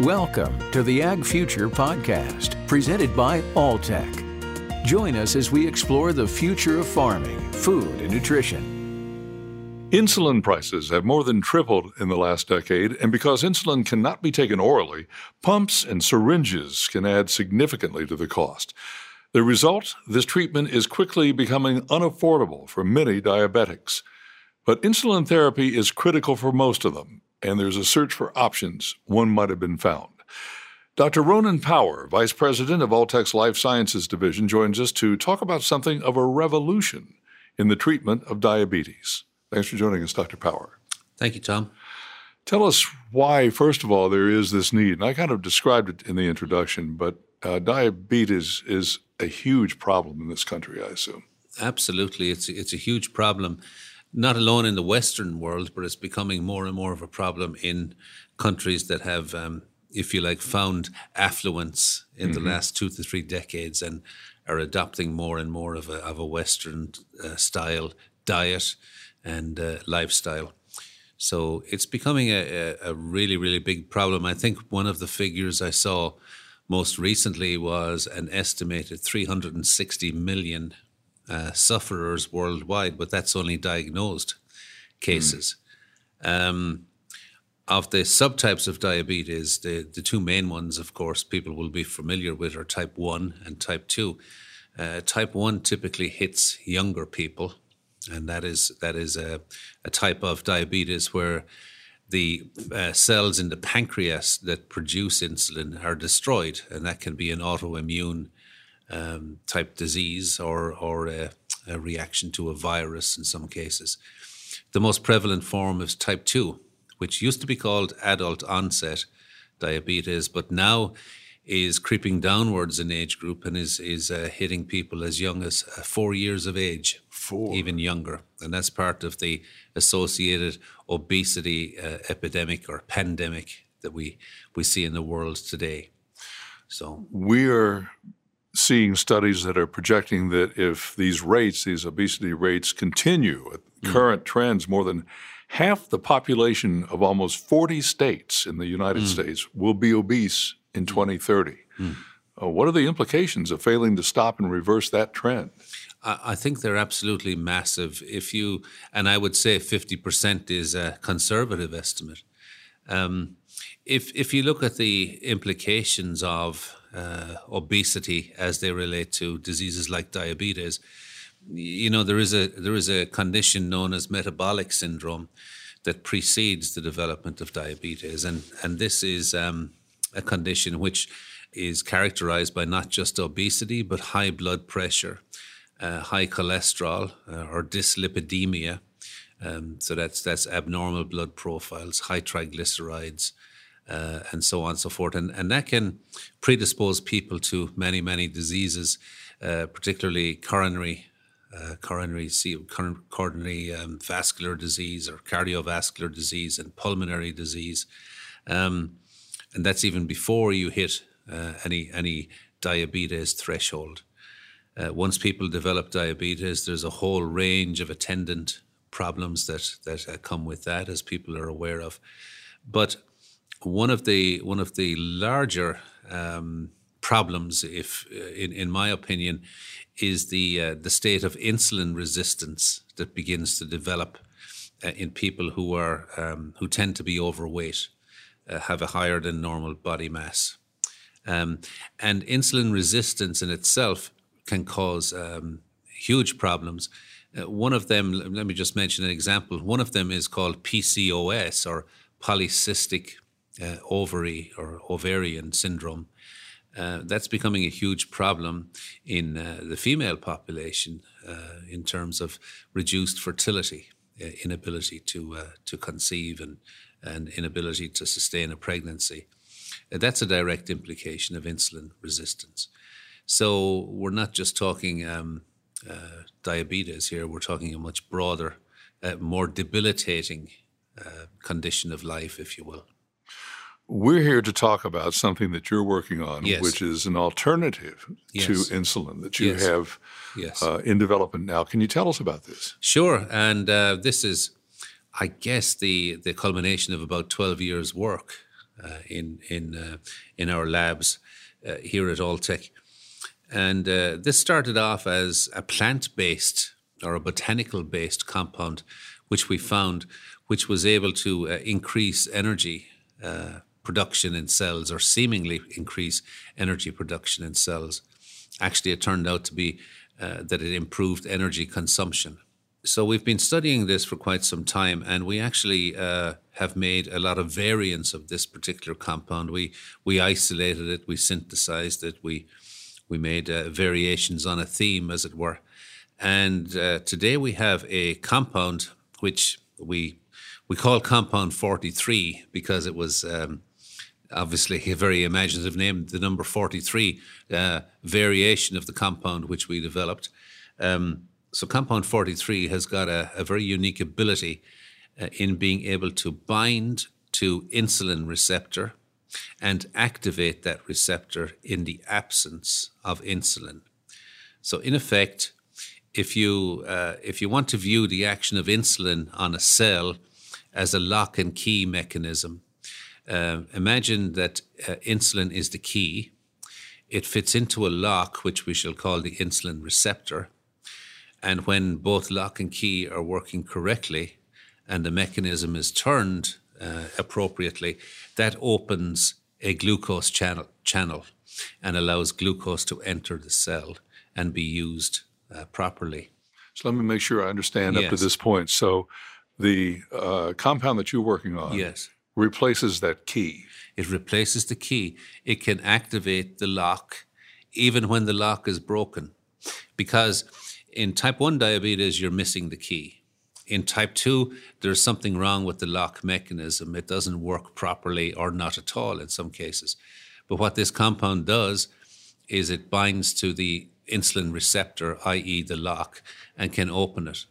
Welcome to the Ag Future Podcast, presented by Alltech. Join us as we explore the future of farming, food, and nutrition. Insulin prices have more than tripled in the last decade, and because insulin cannot be taken orally, pumps and syringes can add significantly to the cost. The result this treatment is quickly becoming unaffordable for many diabetics. But insulin therapy is critical for most of them, and there's a search for options. One might have been found. Dr. Ronan Power, Vice President of Alltech's Life Sciences Division, joins us to talk about something of a revolution in the treatment of diabetes. Thanks for joining us, Dr. Power. Thank you, Tom. Tell us why, first of all, there is this need. And I kind of described it in the introduction, but uh, diabetes is a huge problem in this country, I assume. Absolutely. It's, it's a huge problem not alone in the Western world, but it's becoming more and more of a problem in countries that have, um, if you like, found affluence in mm-hmm. the last two to three decades and are adopting more and more of a, of a Western uh, style diet and uh, lifestyle. So it's becoming a, a, really, really big problem. I think one of the figures I saw most recently was an estimated 360 million uh, sufferers worldwide, but that's only diagnosed cases. Mm. Um, of the subtypes of diabetes, the, the two main ones, of course, people will be familiar with are type 1 and type 2. Uh, type 1 typically hits younger people, and that is, that is a, a type of diabetes where the uh, cells in the pancreas that produce insulin are destroyed, and that can be an autoimmune um, type disease or, or a, a, reaction to a virus in some cases. The most prevalent form is type 2, which used to be called adult onset diabetes, but now is creeping downwards in age group and is, is uh, hitting people as young as uh, four years of age, four. even younger. And that's part of the associated obesity uh, epidemic or pandemic that we, we see in the world today. So we're seeing studies that are projecting that if these rates, these obesity rates, continue at mm. current trends, more than half the population of almost 40 states in the United mm. States will be obese in 2030. Mm. Uh, what are the implications of failing to stop and reverse that trend? I think they're absolutely massive. If you, and I would say 50% is a conservative estimate. Um, if if you look at the implications of uh, obesity as they relate to diseases like diabetes. You know, there is a there is a condition known as metabolic syndrome that precedes the development of diabetes, and and this is um, a condition which is characterized by not just obesity but high blood pressure, uh, high cholesterol, uh, or dyslipidemia. Um, so that's that's abnormal blood profiles, high triglycerides, uh, and so on and so forth. And, and that can predispose people to many, many diseases, uh, particularly coronary. Uh, coronary, coronary um, vascular disease or cardiovascular disease and pulmonary disease, um, and that's even before you hit uh, any any diabetes threshold. Uh, once people develop diabetes, there's a whole range of attendant problems that that uh, come with that, as people are aware of. But one of the one of the larger um, problems, if uh, in in my opinion, is the uh, the state of insulin resistance that begins to develop uh, in people who are um, who tend to be overweight, uh, have a higher than normal body mass, um, and insulin resistance in itself can cause um, huge problems. Uh, one of them, let me just mention an example. One of them is called PCOS or polycystic uh, ovary or ovarian syndrome. Uh, that's becoming a huge problem in uh, the female population uh, in terms of reduced fertility, uh, inability to uh, to conceive, and and inability to sustain a pregnancy. that's a direct implication of insulin resistance. So we're not just talking um, diabetes here; we're talking a much broader, more debilitating condition of life, if you will. We're here to talk about something that you're working on, yes. which is an alternative yes. to insulin that you yes. have uh, in development now. Can you tell us about this? Sure. And uh, this is, I guess, the, the culmination of about 12 years' work uh, in in uh, in our labs uh, here at Alltech. And uh, this started off as a plant-based or a botanical-based compound, which we found, which was able to uh, increase energy production in cells, or seemingly increase energy production in cells. Actually, it turned out to be that it improved energy consumption so we've been studying this for quite some time, and we actually uh, have made a lot of variants of this particular compound. We we isolated it, we synthesized it, we we made uh, variations on a theme, as it were. And uh, today we have a compound which we we call compound 43 because it was um, obviously a very imaginative name, the number 43 uh, variation of the compound which we developed. Um, so compound 43 has got a, a very unique ability uh, in being able to bind to insulin receptor and activate that receptor in the absence of insulin. So in effect, if you uh, if you want to view the action of insulin on a cell as a lock and key mechanism, uh, imagine that uh, insulin is the key. It fits into a lock, which we shall call the insulin receptor, and when both lock and key are working correctly and the mechanism is turned uh, appropriately, that opens a glucose channel, channel and allows glucose to enter the cell and be used uh, properly. So let me make sure I understand yes. up to this point. So the uh, compound that you're working on yes. Replaces that key. It replaces the key. It can activate the lock even when the lock is broken because in type 1 diabetes, you're missing the key. In type 2, there's something wrong with the lock mechanism. It doesn't work properly or not at all in some cases. But what this compound does is it binds to the insulin receptor, i.e., the lock, and can open it.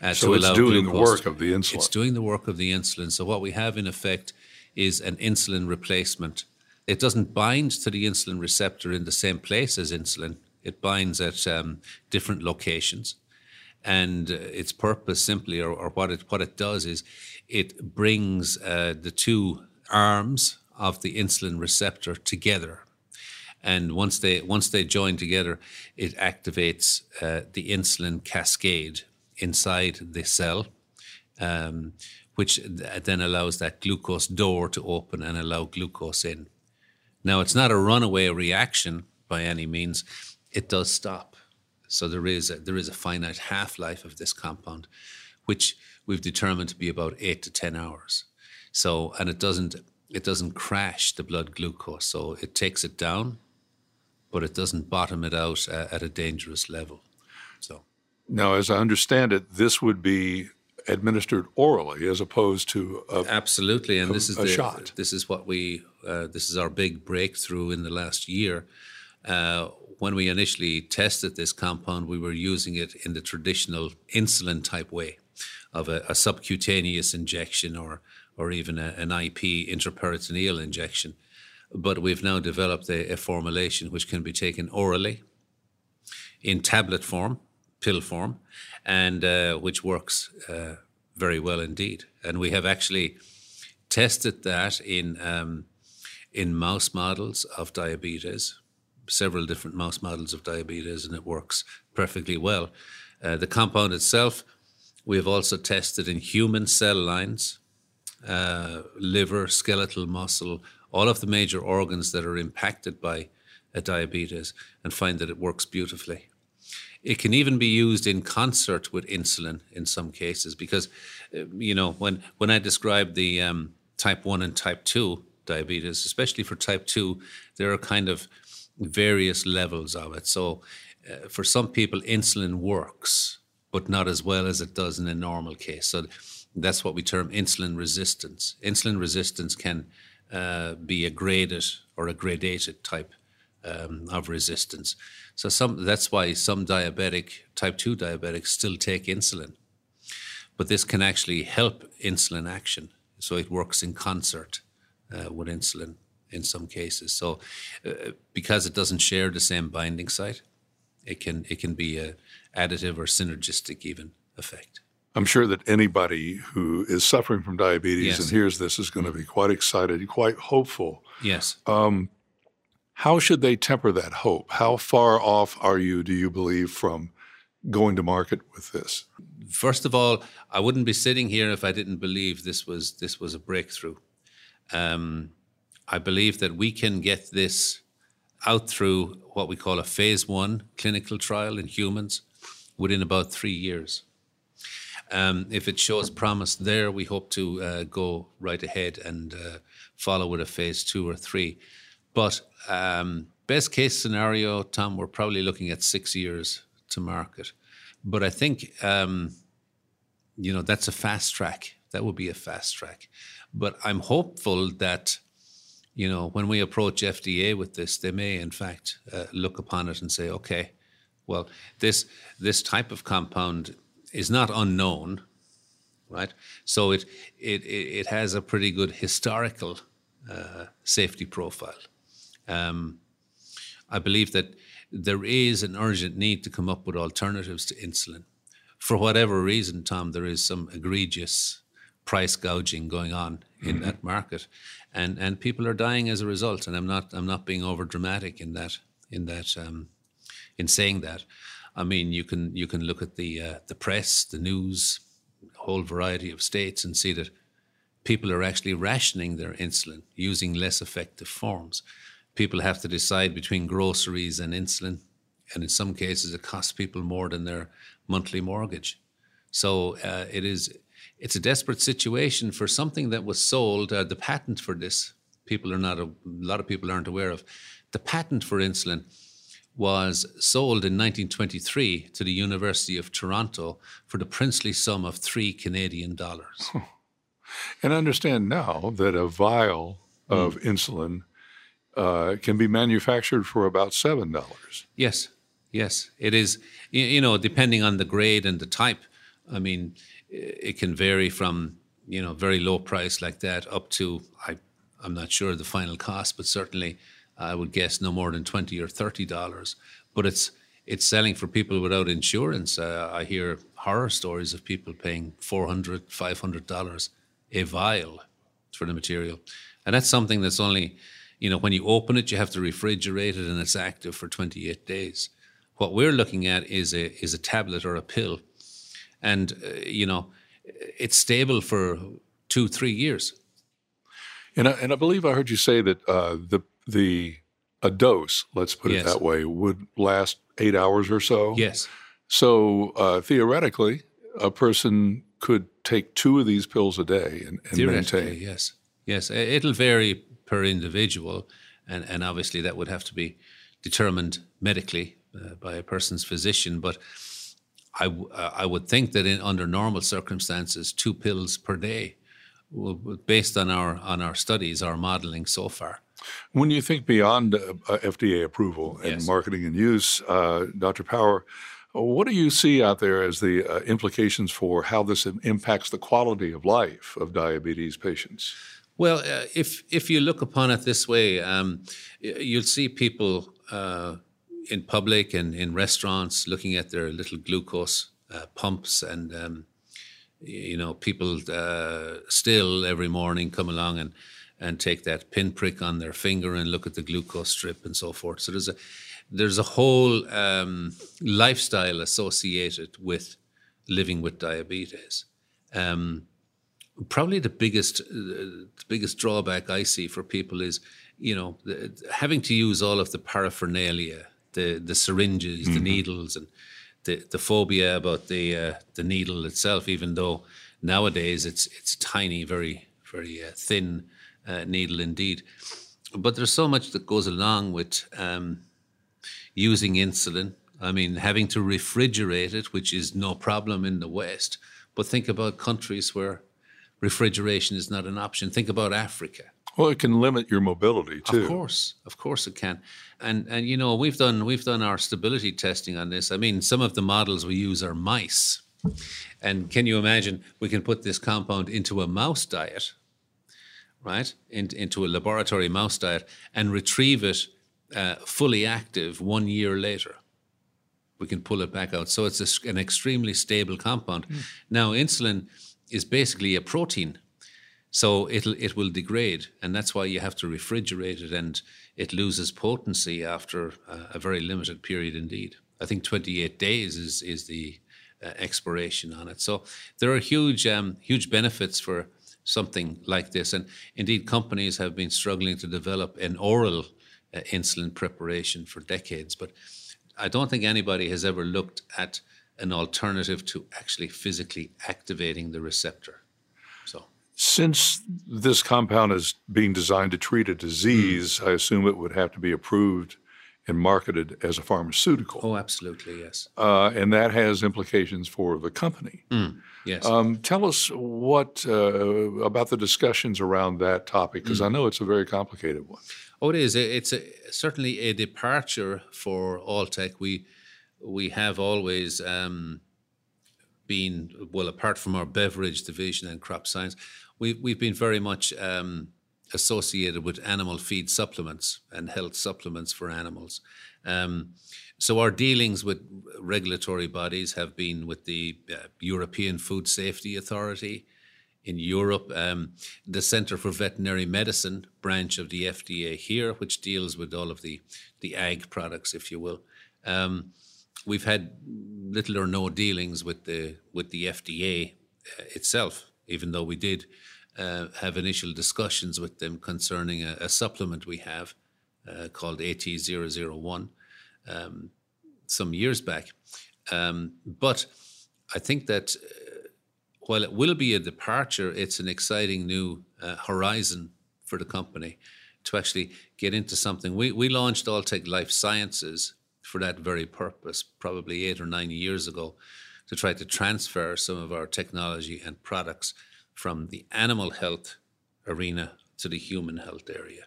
Uh, so it's doing the work of the insulin. It's doing the work of the insulin. So what we have in effect is an insulin replacement. It doesn't bind to the insulin receptor in the same place as insulin. It binds at um, different locations. And uh, its purpose simply, or, or, what, it, what it does, is it brings uh, the two arms of the insulin receptor together. And once they, once they join together, it activates uh, the insulin cascade inside the cell, um, which then allows that glucose door to open and allow glucose in. Now, it's not a runaway reaction by any means it does stop. So there is a, there is a finite half life of this compound, which we've determined to be about eight to ten hours. So and it doesn't it doesn't crash the blood glucose. So it takes it down, but it doesn't bottom it out uh, at a dangerous level. So now, as I understand it, this would be administered orally as opposed to a, absolutely and a, this is the shot. this is what we uh, this is our big breakthrough in the last year uh, when we initially tested this compound, we were using it in the traditional insulin type way of a, a subcutaneous injection or, or even a, an IP intraperitoneal injection. But we've now developed a, a formulation which can be taken orally in tablet form, pill form, and uh, which works uh, very well indeed. And we have actually tested that in um, in mouse models of diabetes several different mouse models of diabetes, and it works perfectly well. Uh, the compound itself, we have also tested in human cell lines, uh, liver, skeletal muscle, all of the major organs that are impacted by a diabetes, and find that it works beautifully. It can even be used in concert with insulin in some cases because, uh, you know, when, when I describe the um, type 1 and type 2 diabetes, especially for type 2, there are kind of various levels of it. So, uh, for some people, insulin works, but not as well as it does in a normal case. So, that's what we term insulin resistance. Insulin resistance can uh, be a graded or a gradated type um, of resistance. So, some that's why some diabetic, type 2 diabetics, still take insulin. But this can actually help insulin action. So, it works in concert uh, with insulin in some cases. So uh, because it doesn't share the same binding site, it can it can be a additive or synergistic even effect. I'm sure that anybody who is suffering from diabetes Yes. and hears this is going to be quite excited, quite hopeful. Yes. Um, how should they temper that hope? How far off are you, do you believe, from going to market with this? First of all, I wouldn't be sitting here if I didn't believe this was this was a breakthrough. Um, I believe that we can get this out through what we call a phase one clinical trial in humans within about three years. Um, if it shows promise there, we hope to uh, go right ahead and uh, follow with a phase two or three. But um, best case scenario, Tom, we're probably looking at six years to market. But I think um, you know that's a fast track. That would be a fast track. But I'm hopeful that you know when we approach FDA with this, they may in fact uh, look upon it and say, okay, well this this type of compound is not unknown, right? So it it it has a pretty good historical uh, safety profile. Um, I believe that there is an urgent need to come up with alternatives to insulin. For whatever reason, Tom, there is some egregious price gouging going on in that market, and and people are dying as a result. And I'm not I'm not being over dramatic in that in that um, in saying that. I mean, you can you can look at the uh, the press, the news, a whole variety of states, and see that people are actually rationing their insulin using less effective forms. People have to decide between groceries and insulin, and in some cases, it costs people more than their monthly mortgage. So uh, it is it's a desperate situation for something that was sold. Uh, the patent for this, people are not a, a lot of people aren't aware of. The patent for insulin was sold in 1923 to the University of Toronto for the princely sum of three Canadian dollars. And understand now that a vial of insulin uh, can be manufactured for about $7. Yes, yes, it is. You, know, depending on the grade and the type. I mean, it can vary from you know very low price like that up to I, I'm not sure the final cost, but certainly I would guess no more than twenty or thirty dollars. But it's it's selling for people without insurance. Uh, I hear horror stories of people paying 400 500 dollars a vial for the material, and that's something that's only you know when you open it you have to refrigerate it and it's active for 28 days. What we're looking at is a is a tablet or a pill, and uh, you know it's stable for two three years. And I, and I believe I heard you say that uh, the the a dose, let's put it that way, would last eight hours or so. Yes, So uh, theoretically, a person could take two of these pills a day and, and maintain. yes, yes. It'll vary per individual, and and obviously that would have to be determined medically uh, by a person's physician. But I w- uh, I would think that in under normal circumstances, two pills per day, based on our on our studies, our modeling so far. When you think beyond uh, uh, FDA approval and Yes. marketing and use, uh, Dr. Power, what do you see out there as the uh, implications for how this impacts the quality of life of diabetes patients? Well, uh, if if you look upon it this way, um, you'll see people uh, in public and in restaurants looking at their little glucose uh, pumps, and um, you know, people uh, still every morning come along and and take that pinprick on their finger and look at the glucose strip and so forth. So there's a there's a whole um, lifestyle associated with living with diabetes. Um, probably the biggest uh, the biggest drawback I see for people is you know the, having to use all of the paraphernalia, the the syringes, the needles, and the the phobia about the uh, the needle itself. Even though nowadays it's it's tiny, very very uh, thin uh, needle indeed, but there's so much that goes along with. Um, using insulin. I mean, having to refrigerate it, which is no problem in the West. But think about countries where refrigeration is not an option. Think about Africa. Well, it can limit your mobility too. Of course, of course it can. And and you know we've done we've done our stability testing on this. I mean, some of the models we use are mice. And can you imagine we can put this compound into a mouse diet, right? In, into a laboratory mouse diet and retrieve it uh, fully active one year later we can pull it back out. So it's a, an extremely stable compound. Mm. Now, insulin is basically a protein. So it'll it will degrade, and that's why you have to refrigerate it, and it loses potency after a, a very limited period indeed. I think 28 days is is the uh, expiration on it. So there are huge um, huge benefits for something like this, and indeed companies have been struggling to develop an oral uh, insulin preparation for decades, but I don't think anybody has ever looked at an alternative to actually physically activating the receptor. So, since this compound is being designed to treat a disease, mm. I assume it would have to be approved and marketed as a pharmaceutical. Oh, absolutely, yes. Uh, and that has implications for the company. Mm. Yes. Um, tell us what uh, about the discussions around that topic, because mm. I know it's a very complicated one. Oh, it is. It's a, certainly a departure for Alltech. We we have always um, been well, apart from our beverage division and crop science, we we've been very much um, associated with animal feed supplements and health supplements for animals. Um, so our dealings with regulatory bodies have been with the uh, European Food Safety Authority in Europe, um, the Center for Veterinary Medicine branch of the FDA here, which deals with all of the the ag products, if you will. Um, we've had little or no dealings with the with the FDA uh, itself, even though we did uh, have initial discussions with them concerning a, a supplement we have uh, called AT001 um, some years back. Um, but I think that uh, while it will be a departure, it's an exciting new uh, horizon for the company to actually get into something. We, we launched Alltech Life Sciences for that very purpose, probably eight or nine years ago, to try to transfer some of our technology and products from the animal health arena to the human health area.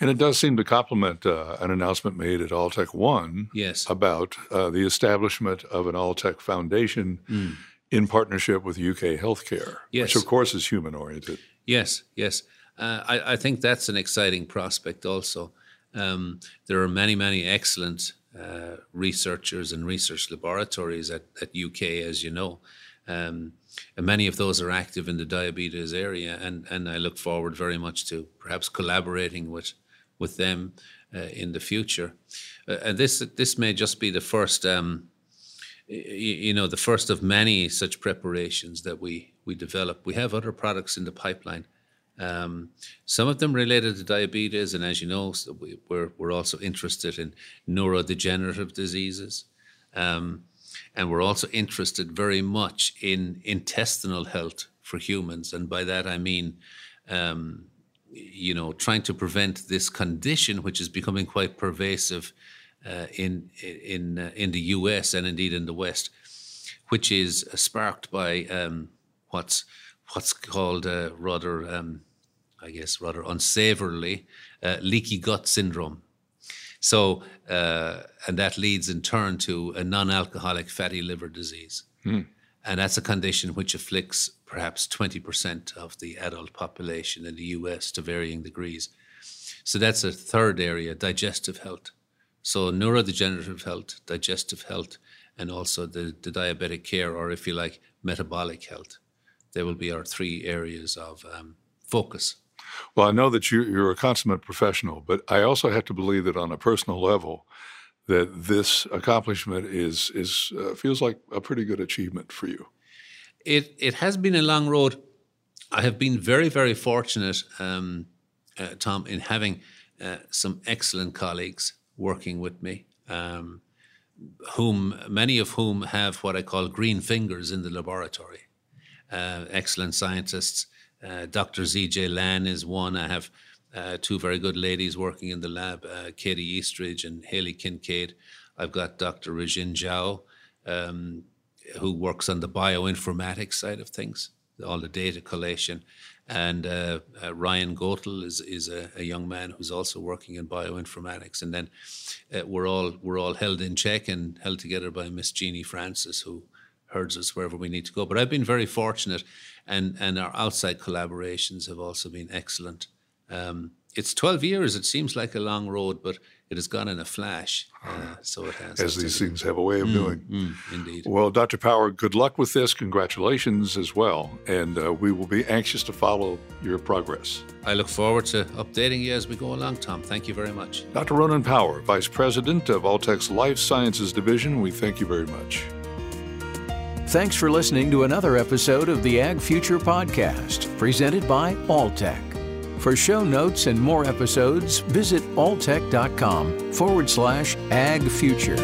And it does seem to complement uh, an announcement made at Alltech One yes. about uh, the establishment of an Alltech Foundation mm. in partnership with UK Healthcare, yes. which of course is human oriented. Yes, yes. Uh, I, I, think that's an exciting prospect also. Um, there are many, many excellent uh, researchers and research laboratories at, at UK, as you know. Um, and many of those are active in the diabetes area, and, and I look forward very much to perhaps collaborating with with them uh, in the future. Uh, and this this may just be the first, um, you, you, know, the first of many such preparations that we we develop. We have other products in the pipeline. Um, some of them related to diabetes, and as you know, we, are we're also interested in neurodegenerative diseases. Um, and we're also interested very much in intestinal health for humans. And by that, I mean, um, you know, trying to prevent this condition, which is becoming quite pervasive uh, in in uh, in the U.S. and indeed in the West, which is sparked by um, what's what's called uh, rather, um, I guess, rather unsavourily, uh, leaky gut syndrome. So, uh, and that leads in turn to a non alcoholic fatty liver disease. Mm. And that's a condition which afflicts perhaps 20% of the adult population in the US to varying degrees. So that's a third area, digestive health. So neurodegenerative health, digestive health, and also the, the diabetic care, or if you like, metabolic health. They will be our three areas of um, focus. Well, I know that you, are a consummate professional, but I also have to believe that on a personal level, that this accomplishment is is uh, feels like a pretty good achievement for you. It it has been a long road. I have been very very fortunate, um, uh, Tom, in having uh, some excellent colleagues working with me. Um, whom many of whom have what I call green fingers in the laboratory. Uh, excellent scientists uh, Dr. ZJ Lan is one. I have uh, two very good ladies working in the lab, uh, Katie Eastridge and Haley Kincaid. I've got Dr. Regine Zhao, um, who works on the bioinformatics side of things, all the data collation. And uh, uh, Ryan Gotel is, is a, a, young man who's also working in bioinformatics. And then uh, we're all we're all held in check and held together by Miss Jeannie Francis, who herds us wherever we need to go. But I've been very fortunate and and our outside collaborations have also been excellent. Um, it's 12 years. It seems like a long road, but it has gone in a flash. Uh, so it has. As these things have a way of mm, doing. Mm, indeed. Well, Dr. Power, good luck with this. Congratulations as well. And uh, we will be anxious to follow your progress. I look forward to updating you as we go along, Tom. Thank you very much. Dr. Ronan Power, Vice President of Alltech's Life Sciences Division, we thank you very much. Thanks for listening to another episode of the Ag Future Podcast, presented by Alltech. For show notes and more episodes, visit alltech.com forward slash ag future.